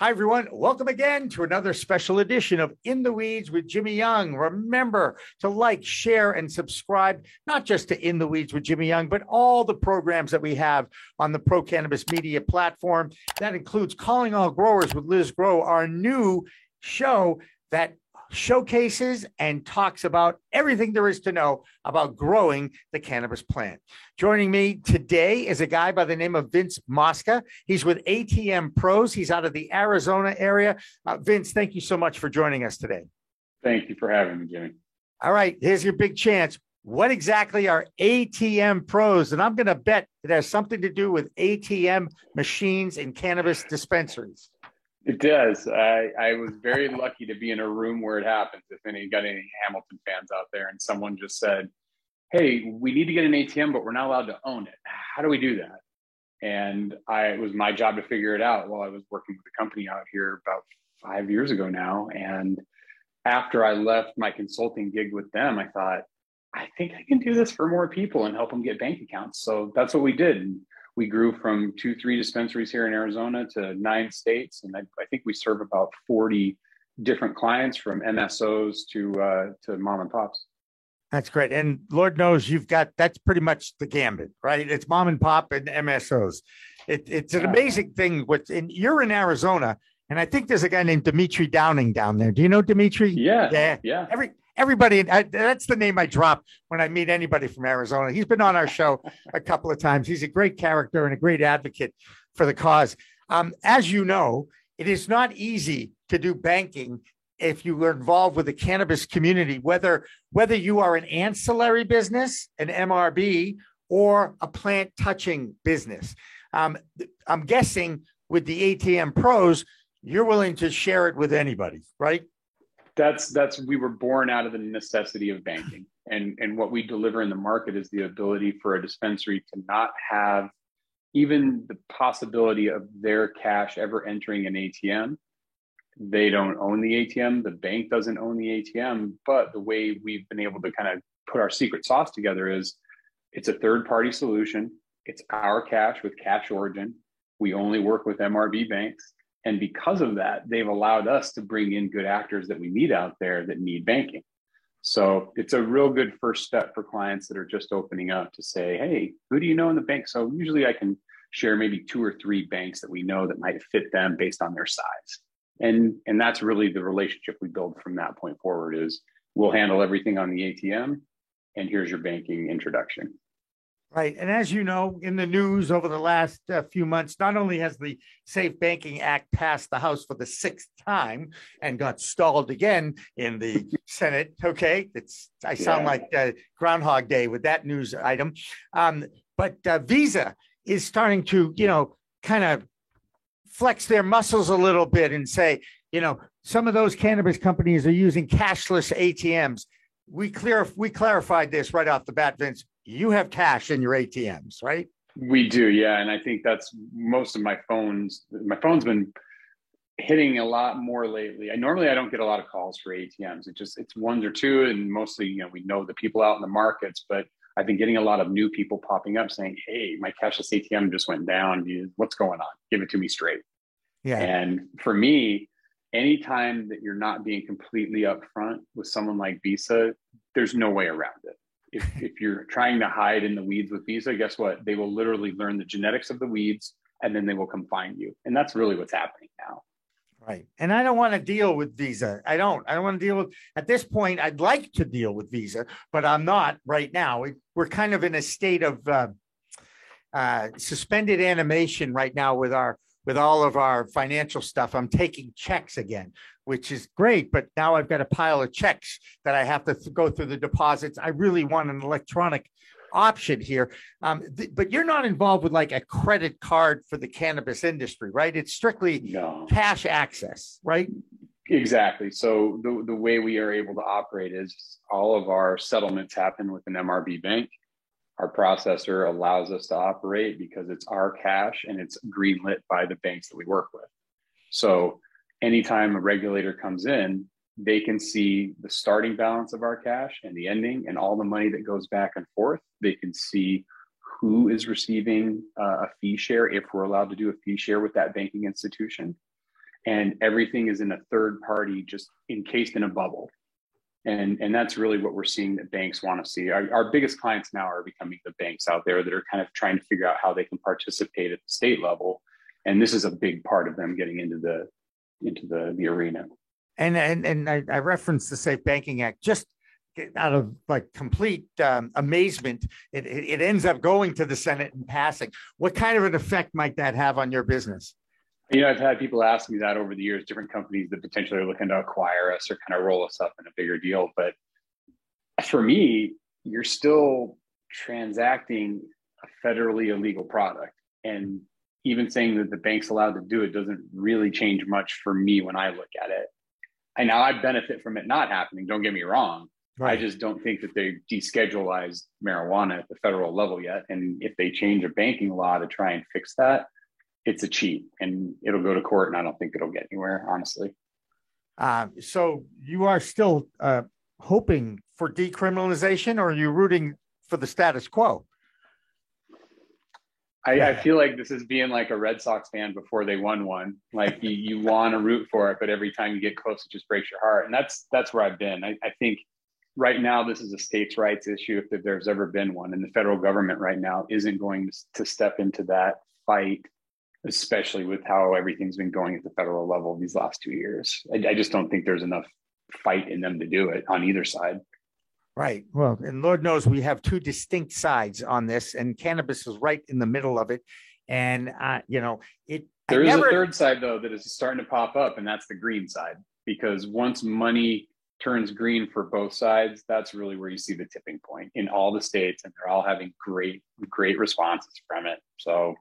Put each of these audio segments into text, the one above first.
Hi, everyone. Welcome again to another special edition of In the Weeds with Jimmy Young. Remember to like, share, and subscribe, not just to In the Weeds with Jimmy Young, but all the programs that we have on the Pro Cannabis Media platform. That includes Calling All Growers with Liz Grow, our new show that showcases and talks about everything there is to know about growing the cannabis plant. Joining me today is a guy by the name of Vince Mosca. He's with ATM Pros. He's out of the Arizona area. Uh, Vince, thank you so much for joining us today. Thank you for having me, Jimmy. All right, here's your big chance. What exactly are ATM pros? And I'm going to bet it has something to do with ATM machines and cannabis dispensaries. It does. I, I was very lucky to be in a room where it happens. If any got any Hamilton fans out there, and someone just said, "Hey, we need to get an ATM, but we're not allowed to own it. How do we do that?" And I it was my job to figure it out while I was working with a company out here about five years ago now. And after I left my consulting gig with them, I thought, I think I can do this for more people and help them get bank accounts. So that's what we did. And we grew from two, three dispensaries here in Arizona to nine states, and I, I think we serve about forty different clients from MSOs to uh, to mom and pops. That's great, and Lord knows you've got that's pretty much the gambit, right? It's mom and pop and MSOs. It, it's an amazing thing. What and you're in Arizona, and I think there's a guy named Demitri Downing down there. Do you know Demitri? Yeah, yeah, yeah. Every everybody, I, that's the name I drop when I meet anybody from Arizona. He's been on our show a couple of times. He's a great character and a great advocate for the cause. Um, as you know, it is not easy to do banking if you are involved with the cannabis community, whether whether you are an ancillary business, an MRB, or a plant touching business. Um, I'm guessing with the ATM pros, you're willing to share it with anybody, right? That's that's we were born out of the necessity of banking. And and what we deliver in the market is the ability for a dispensary to not have even the possibility of their cash ever entering an ATM they don't own the ATM the bank doesn't own the ATM but the way we've been able to kind of put our secret sauce together is it's a third party solution. It's our cash with cash origin. We only work with MRB banks and because of that, they've allowed us to bring in good actors that we meet out there that need banking. So it's a real good first step for clients that are just opening up to say, hey, who do you know in the bank? So usually I can share maybe two or three banks that we know that might fit them based on their size. And, and that's really the relationship we build from that point forward is we'll handle everything on the ATM and here's your banking introduction. Right. And as you know, in the news over the last uh, few months, not only has the Safe Banking Act passed the House for the sixth time and got stalled again in the Senate. Okay. It's, I sound yeah. like uh, Groundhog Day with that news item. Um, but uh, Visa is starting to, you know, kind of flex their muscles a little bit and say, you know, some of those cannabis companies are using cashless ATMs. We clear we clarified this right off the bat, Vince you have cash in your ATMs, right? We do, yeah. And I think that's most of my phones. My phone's been hitting a lot more lately. I normally I don't get a lot of calls for ATMs. It just it's ones or two, and mostly you know we know the people out in the markets. But I've been getting a lot of new people popping up saying, "Hey, my cashless ATM just went down. What's going on? Give it to me straight." Yeah. And for me, anytime that you're not being completely upfront with someone like Visa, there's no way around it if, if you're trying to hide in the weeds with Visa, guess what? They will literally learn the genetics of the weeds and then they will come find you. And that's really what's happening now. Right. And I don't want to deal with Visa. I don't. I don't want to deal with, at this point, I'd like to deal with Visa, but I'm not right now. We're kind of in a state of uh, uh, suspended animation right now with our with all of our financial stuff. I'm taking checks again, which is great. But now I've got a pile of checks that I have to th- go through the deposits. I really want an electronic option here. Um, th- but you're not involved with like a credit card for the cannabis industry, right? It's strictly no. cash access, right? Exactly. So the, the way we are able to operate is all of our settlements happen with an MRB bank our processor allows us to operate because it's our cash and it's greenlit by the banks that we work with. So anytime a regulator comes in, they can see the starting balance of our cash and the ending and all the money that goes back and forth. They can see who is receiving uh, a fee share if we're allowed to do a fee share with that banking institution. And everything is in a third party, just encased in a bubble. And, and that's really what we're seeing that banks want to see. Our, our biggest clients now are becoming the banks out there that are kind of trying to figure out how they can participate at the state level. And this is a big part of them getting into the into the, the arena. And and and I, I referenced the Safe Banking Act just out of like complete um, amazement. It, it, it ends up going to the Senate and passing. What kind of an effect might that have on your business? You know, I've had people ask me that over the years, different companies that potentially are looking to acquire us or kind of roll us up in a bigger deal. But for me, you're still transacting a federally illegal product. And even saying that the bank's allowed to do it doesn't really change much for me when I look at it. And now I benefit from it not happening. Don't get me wrong. Right. I just don't think that they deschedulized marijuana at the federal level yet. And if they change a banking law to try and fix that, it's a cheat and it'll go to court. And I don't think it'll get anywhere, honestly. Uh, so you are still uh, hoping for decriminalization or are you rooting for the status quo? I, I, feel like this is being like a Red Sox fan before they won one. Like you, you want to root for it, but every time you get close, it just breaks your heart. And that's that's where I've been. I, I think right now this is a states' rights issue if there's ever been one, and the federal government right now isn't going to, step into that fight, especially with how everything's been going at the federal level these last two years. I, I just don't think there's enough fight in them to do it on either side. Right. Well, and Lord knows we have two distinct sides on this, and cannabis is right in the middle of it. And uh, you know, it. There I is never... a third side though that is starting to pop up, and that's the green side. Because once money turns green for both sides, that's really where you see the tipping point in all the states, and they're all having great, great responses from it. So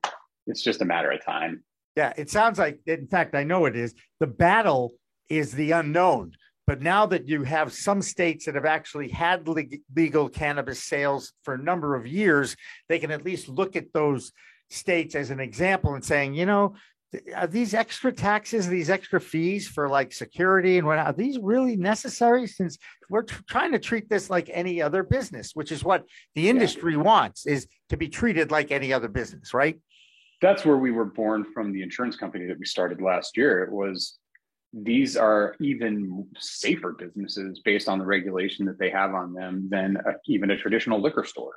it's just a matter of time. Yeah, it sounds like. In fact, I know it is. The battle is the unknown but now that you have some states that have actually had legal cannabis sales for a number of years, they can at least look at those states as an example and saying, you know, are these extra taxes, these extra fees for like security and what are these really necessary? Since we're t- trying to treat this like any other business, which is what the industry yeah. wants, is to be treated like any other business, right? That's where we were born from the insurance company that we started last year. It was these are even safer businesses based on the regulation that they have on them than a, even a traditional liquor store.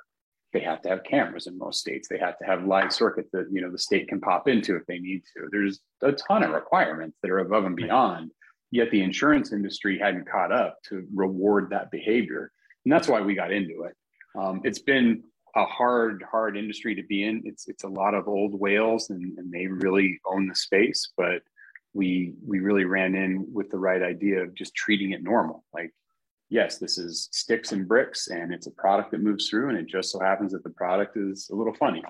They have to have cameras in most states. They have to have live circuit that you know the state can pop into if they need to. There's a ton of requirements that are above and beyond. Yet the insurance industry hadn't caught up to reward that behavior, and that's why we got into it. Um, it's been a hard, hard industry to be in. It's it's a lot of old whales, and, and they really own the space, but we we really ran in with the right idea of just treating it normal. Like yes this is sticks and bricks and it's a product that moves through and it just so happens that the product is a little funny.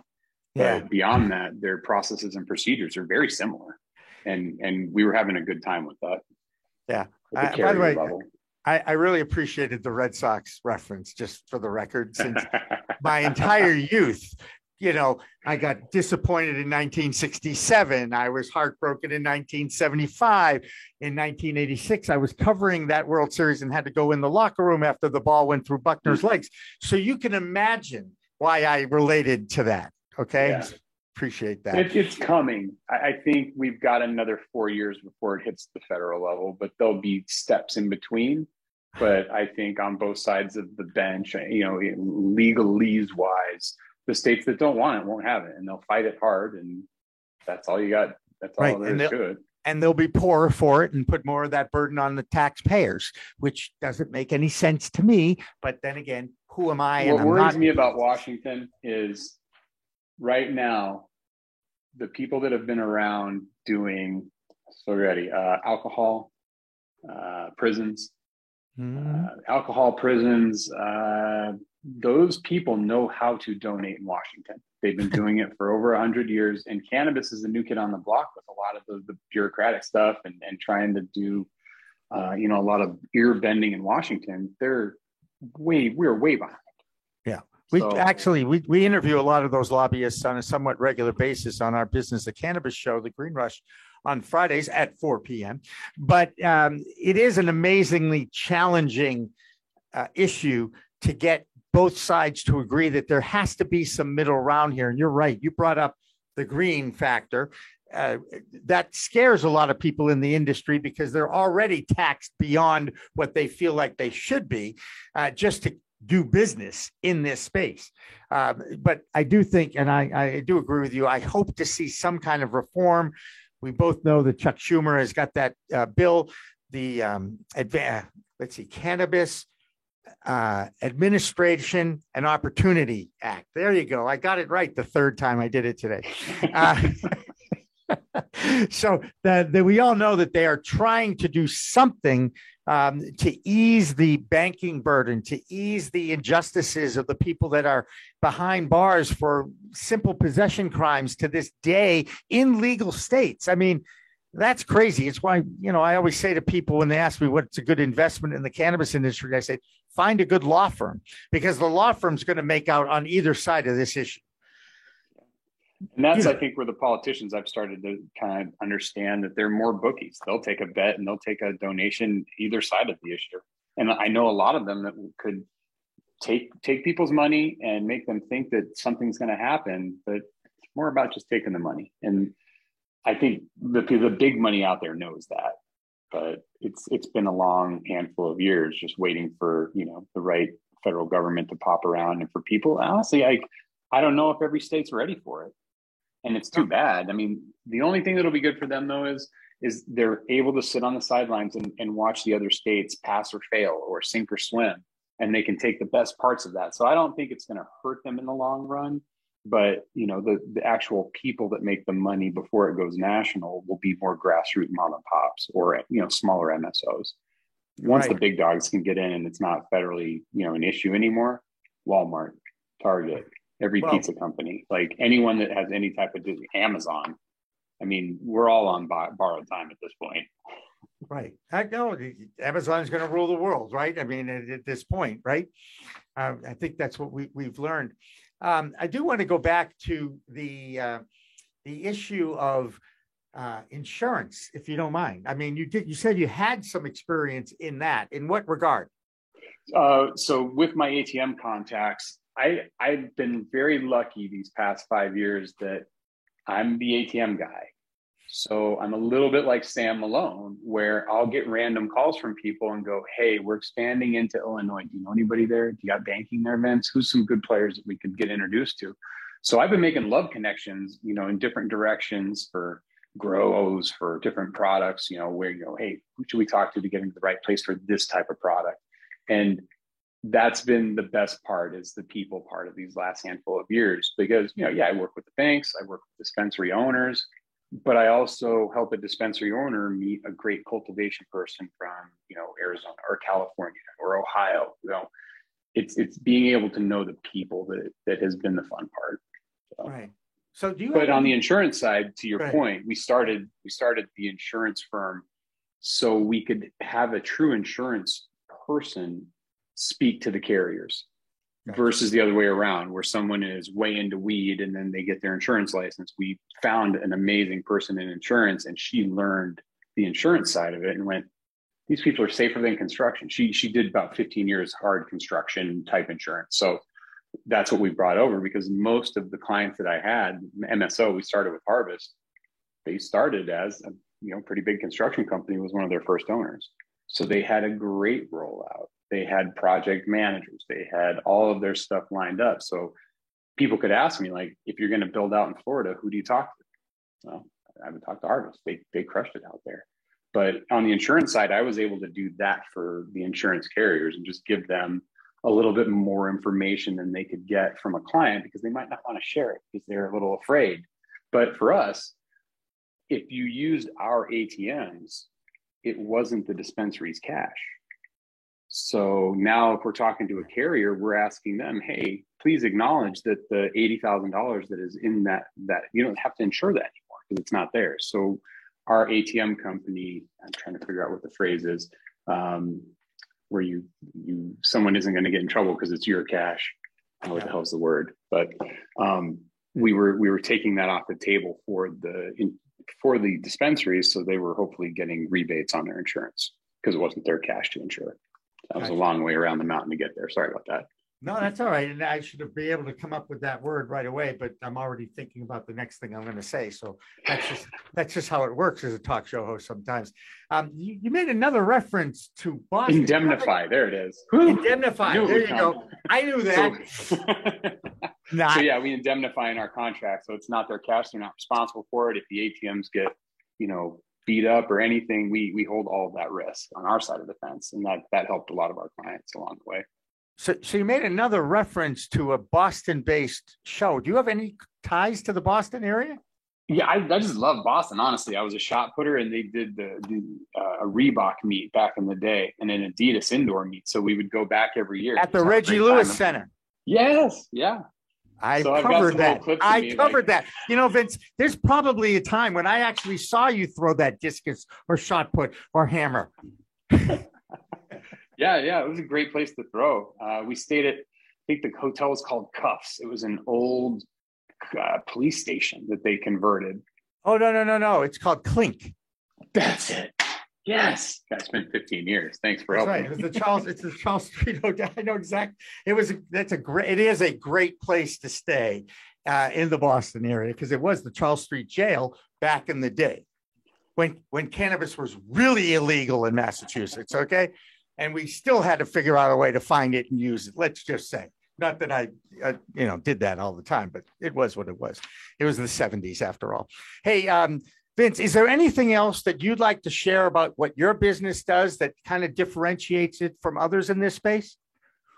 Yeah. but beyond that their processes and procedures are very similar. And and we were having a good time with that. Yeah. I, by the way I, I really appreciated the Red Sox reference, just for the record, since my entire youth you know, I got disappointed in 1967. I was heartbroken in 1975. In 1986, I was covering that World Series and had to go in the locker room after the ball went through Buckner's mm. legs. So you can imagine why I related to that. Okay. Yeah. Appreciate that. It, it's coming. I, I think we've got another four years before it hits the federal level, but there'll be steps in between but I think on both sides of the bench, you know, legalese wise, the states that don't want it won't have it and they'll fight it hard and that's all you got that's all right. there is to it and they'll be poorer for it and put more of that burden on the taxpayers which doesn't make any sense to me but then again who am i what worries not... me about washington is right now the people that have been around doing so ready uh, alcohol uh, prisons mm-hmm. uh, alcohol prisons uh, those people know how to donate in Washington. They've been doing it for over 100 years. And cannabis is a new kid on the block with a lot of the, the bureaucratic stuff and, and trying to do, uh, you know, a lot of ear bending in Washington. They're way, we're way behind. Yeah. We so, actually we, we interview a lot of those lobbyists on a somewhat regular basis on our business, the cannabis show, the Green Rush on Fridays at 4 p.m. But um, it is an amazingly challenging uh, issue to get both sides to agree that there has to be some middle ground here. And you're right. You brought up the green factor. Uh, that scares a lot of people in the industry because they're already taxed beyond what they feel like they should be uh, just to do business in this space. Uh, but I do think, and I, I, do agree with you, I hope to see some kind of reform. We both know that Chuck Schumer has got that uh, bill, the um, adva- let's see, cannabis uh, Administration and Opportunity Act. There you go. I got it right the third time I did it today. Uh, so that, that we all know that they are trying to do something um, to ease the banking burden, to ease the injustices of the people that are behind bars for simple possession crimes to this day in legal states. I mean, that's crazy. It's why, you know, I always say to people when they ask me what's a good investment in the cannabis industry, I say, find a good law firm because the law firm's going to make out on either side of this issue. And that's, yeah. I think, where the politicians I've started to kind of understand that they're more bookies. They'll take a bet and they'll take a donation either side of the issue. And I know a lot of them that could take take people's money and make them think that something's going to happen, but it's more about just taking the money. And I think the the big money out there knows that, but it's it's been a long handful of years just waiting for you know the right federal government to pop around and for people. Honestly, I I don't know if every state's ready for it and it's too bad. I mean, the only thing that'll be good for them though is is they're able to sit on the sidelines and, and watch the other states pass or fail or sink or swim, and they can take the best parts of that. So I don't think it's going to hurt them in the long run. But you know, the the actual people that make the money before it goes national will be more grassroots mom and pops or you know smaller MSOs. Once right. the big dogs can get in and it's not federally you know an issue anymore, Walmart, Target, every well, pizza company, like anyone that has any type of Amazon. I mean, we're all on borrowed time at this point. Right. I know Amazon's going to rule the world, right? I mean, at, at this point, right? Uh, I think that's what we, we've learned. Um, I do want to go back to the uh, the issue of uh, insurance, if you don't mind. I mean, you did you said you had some experience in that. In what regard? Uh, so, with my ATM contacts, I I've been very lucky these past five years that I'm the ATM guy. So I'm a little bit like Sam Malone, where I'll get random calls from people and go, "Hey, we're expanding into Illinois. Do you know anybody there? Do you got banking there, Vince? Who's some good players that we could get introduced to?" So I've been making love connections, you know, in different directions for grows for different products. You know, where you go, "Hey, who should we talk to to get into the right place for this type of product?" And that's been the best part is the people part of these last handful of years because you know yeah i work with the banks i work with dispensary owners but i also help a dispensary owner meet a great cultivation person from you know arizona or california or ohio you know it's it's being able to know the people that that has been the fun part so. right so do you but on the insurance side to your right. point we started we started the insurance firm so we could have a true insurance person speak to the carriers gotcha. versus the other way around where someone is way into weed and then they get their insurance license. We found an amazing person in insurance and she learned the insurance side of it and went these people are safer than construction. She she did about 15 years hard construction type insurance. So that's what we brought over because most of the clients that i had mso we started with harvest they started as a you know pretty big construction company was one of their first owners. So they had a great rollout they had project managers, they had all of their stuff lined up. So people could ask me, like, if you're going to build out in Florida, who do you talk to? Well, I haven't talked to Harvest. They they crushed it out there. But on the insurance side, I was able to do that for the insurance carriers and just give them a little bit more information than they could get from a client because they might not want to share it because they're a little afraid. But for us, if you used our ATMs, it wasn't the dispensary's cash. So now, if we're talking to a carrier, we're asking them, "Hey, please acknowledge that the eighty thousand dollars that is in that that you don't have to insure that anymore because it's not there." So our ATM company, I'm trying to figure out what the phrase is, um, where you you someone isn't going to get in trouble because it's your cash. What the hell's the word? But um, we were we were taking that off the table for the in, for the dispensaries, so they were hopefully getting rebates on their insurance because it wasn't their cash to insure. That was a long way around the mountain to get there. Sorry about that. No, that's all right. And I should have been able to come up with that word right away, but I'm already thinking about the next thing I'm going to say. So that's just that's just how it works as a talk show host sometimes. Um, you, you made another reference to Boston. Indemnify. There it is. Indemnify. There you go. I knew that. So, so yeah, we indemnify in our contract. So it's not their cash. They're not responsible for it. If the ATMs get, you know, beat up or anything, we we hold all of that risk on our side of the fence. And that that helped a lot of our clients along the way. So, so you made another reference to a Boston-based show. Do you have any ties to the Boston area? Yeah, I, I just love Boston. Honestly, I was a shot putter, and they did the, the uh, a Reebok meet back in the day, and an Adidas indoor meet. So we would go back every year at the Reggie Lewis Center. Yes, yeah. I so covered that. I covered like... that. You know, Vince, there's probably a time when I actually saw you throw that discus or shot put or hammer. Yeah, yeah, it was a great place to throw. Uh, we stayed at, I think the hotel was called Cuffs. It was an old uh, police station that they converted. Oh no, no, no, no! It's called Clink. That's it. Yes, that's been 15 years. Thanks for that's helping. Right. It's the Charles. It's the Charles Street Hotel. I know exactly. It was. That's a great. It is a great place to stay uh, in the Boston area because it was the Charles Street Jail back in the day when when cannabis was really illegal in Massachusetts. Okay, and we still had to figure out a way to find it and use it. Let's just say, not that I, uh, you know, did that all the time, but it was what it was. It was the '70s after all. Hey, um, Vince, is there anything else that you'd like to share about what your business does that kind of differentiates it from others in this space?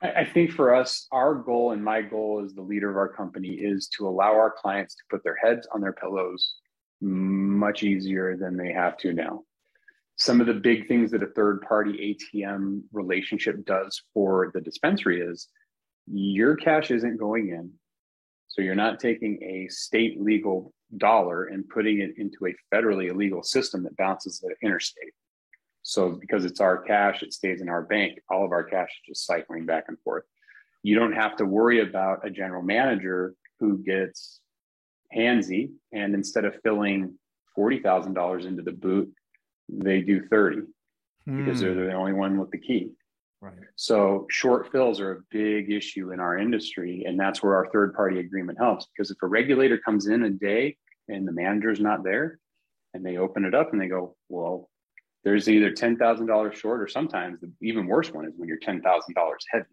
I think for us, our goal and my goal as the leader of our company is to allow our clients to put their heads on their pillows much easier than they have to now some of the big things that a third party ATM relationship does for the dispensary is your cash isn't going in. So you're not taking a state legal dollar and putting it into a federally illegal system that bounces the interstate. So because it's our cash, it stays in our bank. All of our cash is just cycling back and forth. You don't have to worry about a general manager who gets handsy and instead of filling $40,000 into the boot, they do 30 because they're hmm. the only one with the key. Right. So short fills are a big issue in our industry. And that's where our third party agreement helps. Because if a regulator comes in a day and the manager's not there and they open it up and they go, well, there's either $10,000 short or sometimes the even worse one is when you're $10,000 heavy.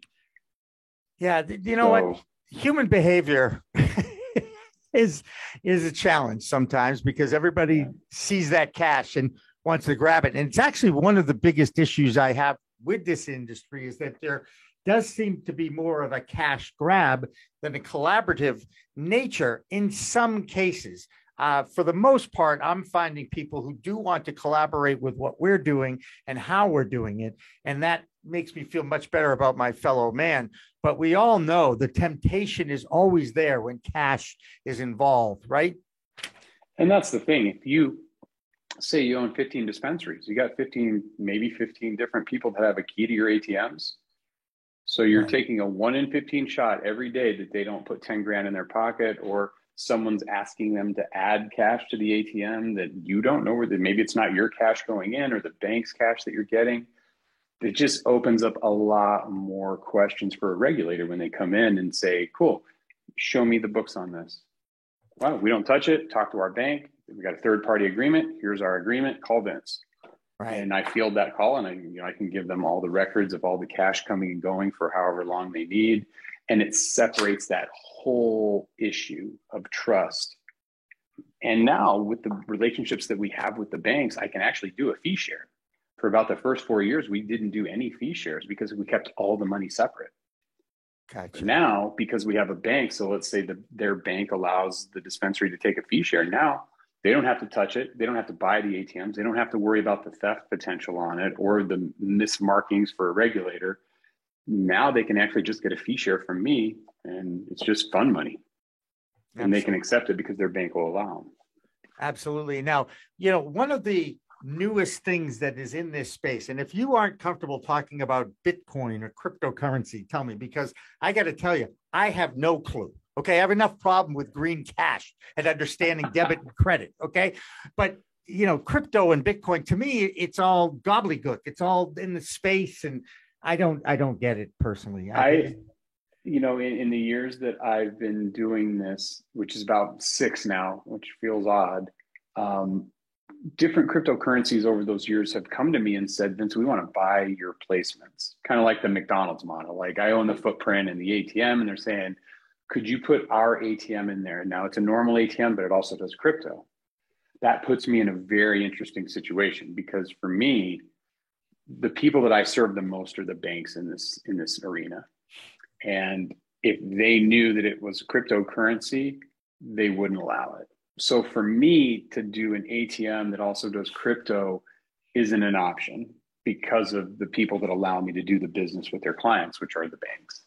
Yeah. You know so, what? Human behavior is is a challenge sometimes because everybody yeah. sees that cash and wants to grab it. And it's actually one of the biggest issues I have with this industry is that there does seem to be more of a cash grab than a collaborative nature in some cases. Uh, for the most part, I'm finding people who do want to collaborate with what we're doing and how we're doing it. And that makes me feel much better about my fellow man. But we all know the temptation is always there when cash is involved, right? And that's the thing. If you say you own 15 dispensaries, you got 15, maybe 15 different people that have a key to your ATMs. So you're right. taking a one in 15 shot every day that they don't put 10 grand in their pocket or someone's asking them to add cash to the ATM that you don't know where the, maybe it's not your cash going in or the bank's cash that you're getting. It just opens up a lot more questions for a regulator when they come in and say, cool, show me the books on this. Well, we don't touch it. Talk to our bank we got a third party agreement. Here's our agreement. Call Vince. Right. And I field that call, and I, you know, I can give them all the records of all the cash coming and going for however long they need, and it separates that whole issue of trust. And now, with the relationships that we have with the banks, I can actually do a fee share. For about the first four years, we didn't do any fee shares because we kept all the money separate. Gotcha. Now, because we have a bank, so let's say the, their bank allows the dispensary to take a fee share. Now, they don't have to touch it. They don't have to buy the ATMs. They don't have to worry about the theft potential on it or the mismarkings for a regulator. Now they can actually just get a fee share from me and it's just fun money. Absolutely. And they can accept it because their bank will allow them. Absolutely. Now, you know, one of the newest things that is in this space, and if you aren't comfortable talking about Bitcoin or cryptocurrency, tell me because I got to tell you, I have no clue. Okay. I have enough problem with green cash and understanding debit and credit. Okay. But you know, crypto and Bitcoin to me, it's all gobbledygook. It's all in the space, and I don't, I don't get it personally. I, I you know, in, in, the years that I've been doing this, which is about six now, which feels odd, um, different cryptocurrencies over those years have come to me and said, Vince, we want to buy your placements, kind of like the McDonald's model. Like I own the footprint and the ATM, and they're saying, could you put our ATM in there? Now it's a normal ATM, but it also does crypto that puts me in a very interesting situation because for me, the people that I serve the most are the banks in this in this arena. And if they knew that it was cryptocurrency, they wouldn't allow it. So for me to do an ATM that also does crypto isn't an option because of the people that allow me to do the business with their clients, which are the banks.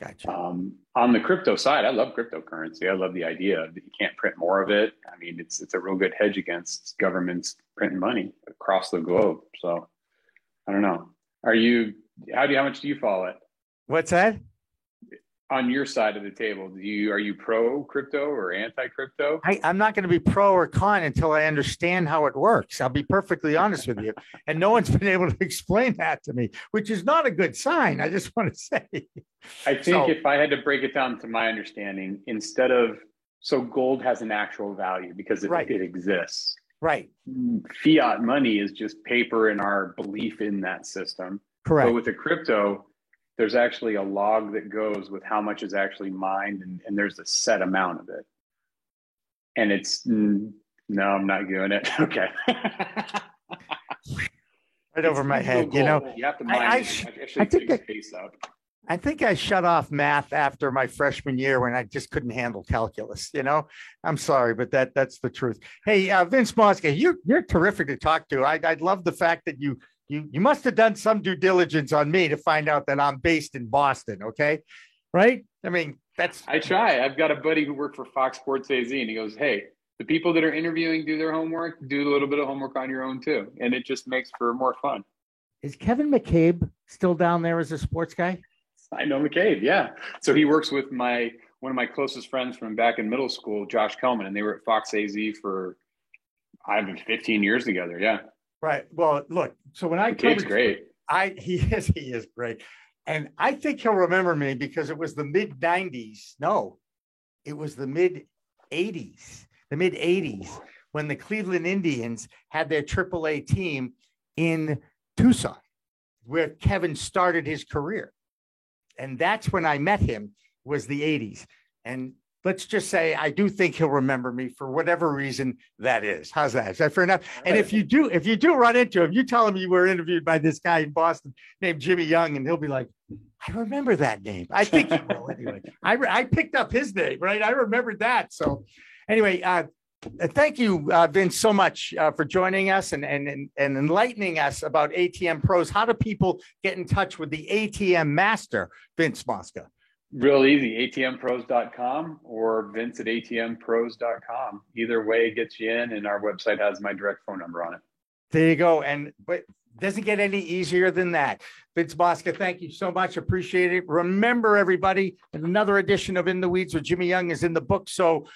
Gotcha. Um, on the crypto side, I love cryptocurrency. I love the idea that you can't print more of it. I mean, it's it's a real good hedge against governments printing money across the globe. So, I don't know. Are you? How do? you? How much do you follow it? What's that? On your side of the table, do you are you pro crypto or anti crypto? I, am not going to be pro or con until I understand how it works. I'll be perfectly honest with you. And no one's been able to explain that to me, which is not a good sign. I just want to say. I think so, if I had to break it down to my understanding, instead of so gold has an actual value because it, right. it exists. Right. Fiat money is just paper and our belief in that system. Correct. But with the crypto, there's actually a log that goes with how much is actually mined and, and there's a set amount of it and it's no i'm not doing it okay right over my head you know you have to mine I, I, I think. I think I shut off math after my freshman year when I just couldn't handle calculus. You know, I'm sorry, but that that's the truth. Hey, uh, Vince Mosca, you're you're terrific to talk to. I I love the fact that you you you must have done some due diligence on me to find out that I'm based in Boston. Okay, right? I mean, that's I try. I've got a buddy who worked for Fox Sports AZ, and he goes, "Hey, the people that are interviewing do their homework. Do a little bit of homework on your own too, and it just makes for more fun." Is Kevin McCabe still down there as a sports guy? I know McCabe. Yeah, so he works with my one of my closest friends from back in middle school, Josh Kellman, and they were at Fox AZ for I've been 15 years together. Yeah. Right. Well, look. So when I Kate's great. I he is he is great, and I think he'll remember me because it was the mid '90s. No, it was the mid '80s. The mid '80s when the Cleveland Indians had their AAA team in Tucson, where Kevin started his career, and that's when I met him. Was the '80s, and let's just say I do think he'll remember me for whatever reason that is. How's that? Is that fair enough? And if you do, if you do run into him, you tell him you were interviewed by this guy in Boston named Jimmy Young, and he'll be like, I remember that name. I think he will anyway. I, I picked up his name, right? I remembered that. So anyway, uh, thank you, uh, Vince, so much uh, for joining us and, and, and enlightening us about ATM pros. How do people get in touch with the ATM master, Vince Mosca? Real easy, atmpros.com or vince at atmpros.com. Either way it gets you in, and our website has my direct phone number on it. There you go. And but doesn't get any easier than that. Vince Mosca, thank you so much. Appreciate it. Remember, everybody, another edition of In the Weeds with Jimmy Young is in the book. So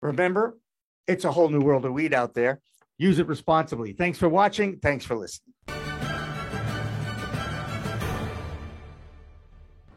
remember, it's a whole new world of weed out there. Use it responsibly. Thanks for watching. Thanks for listening.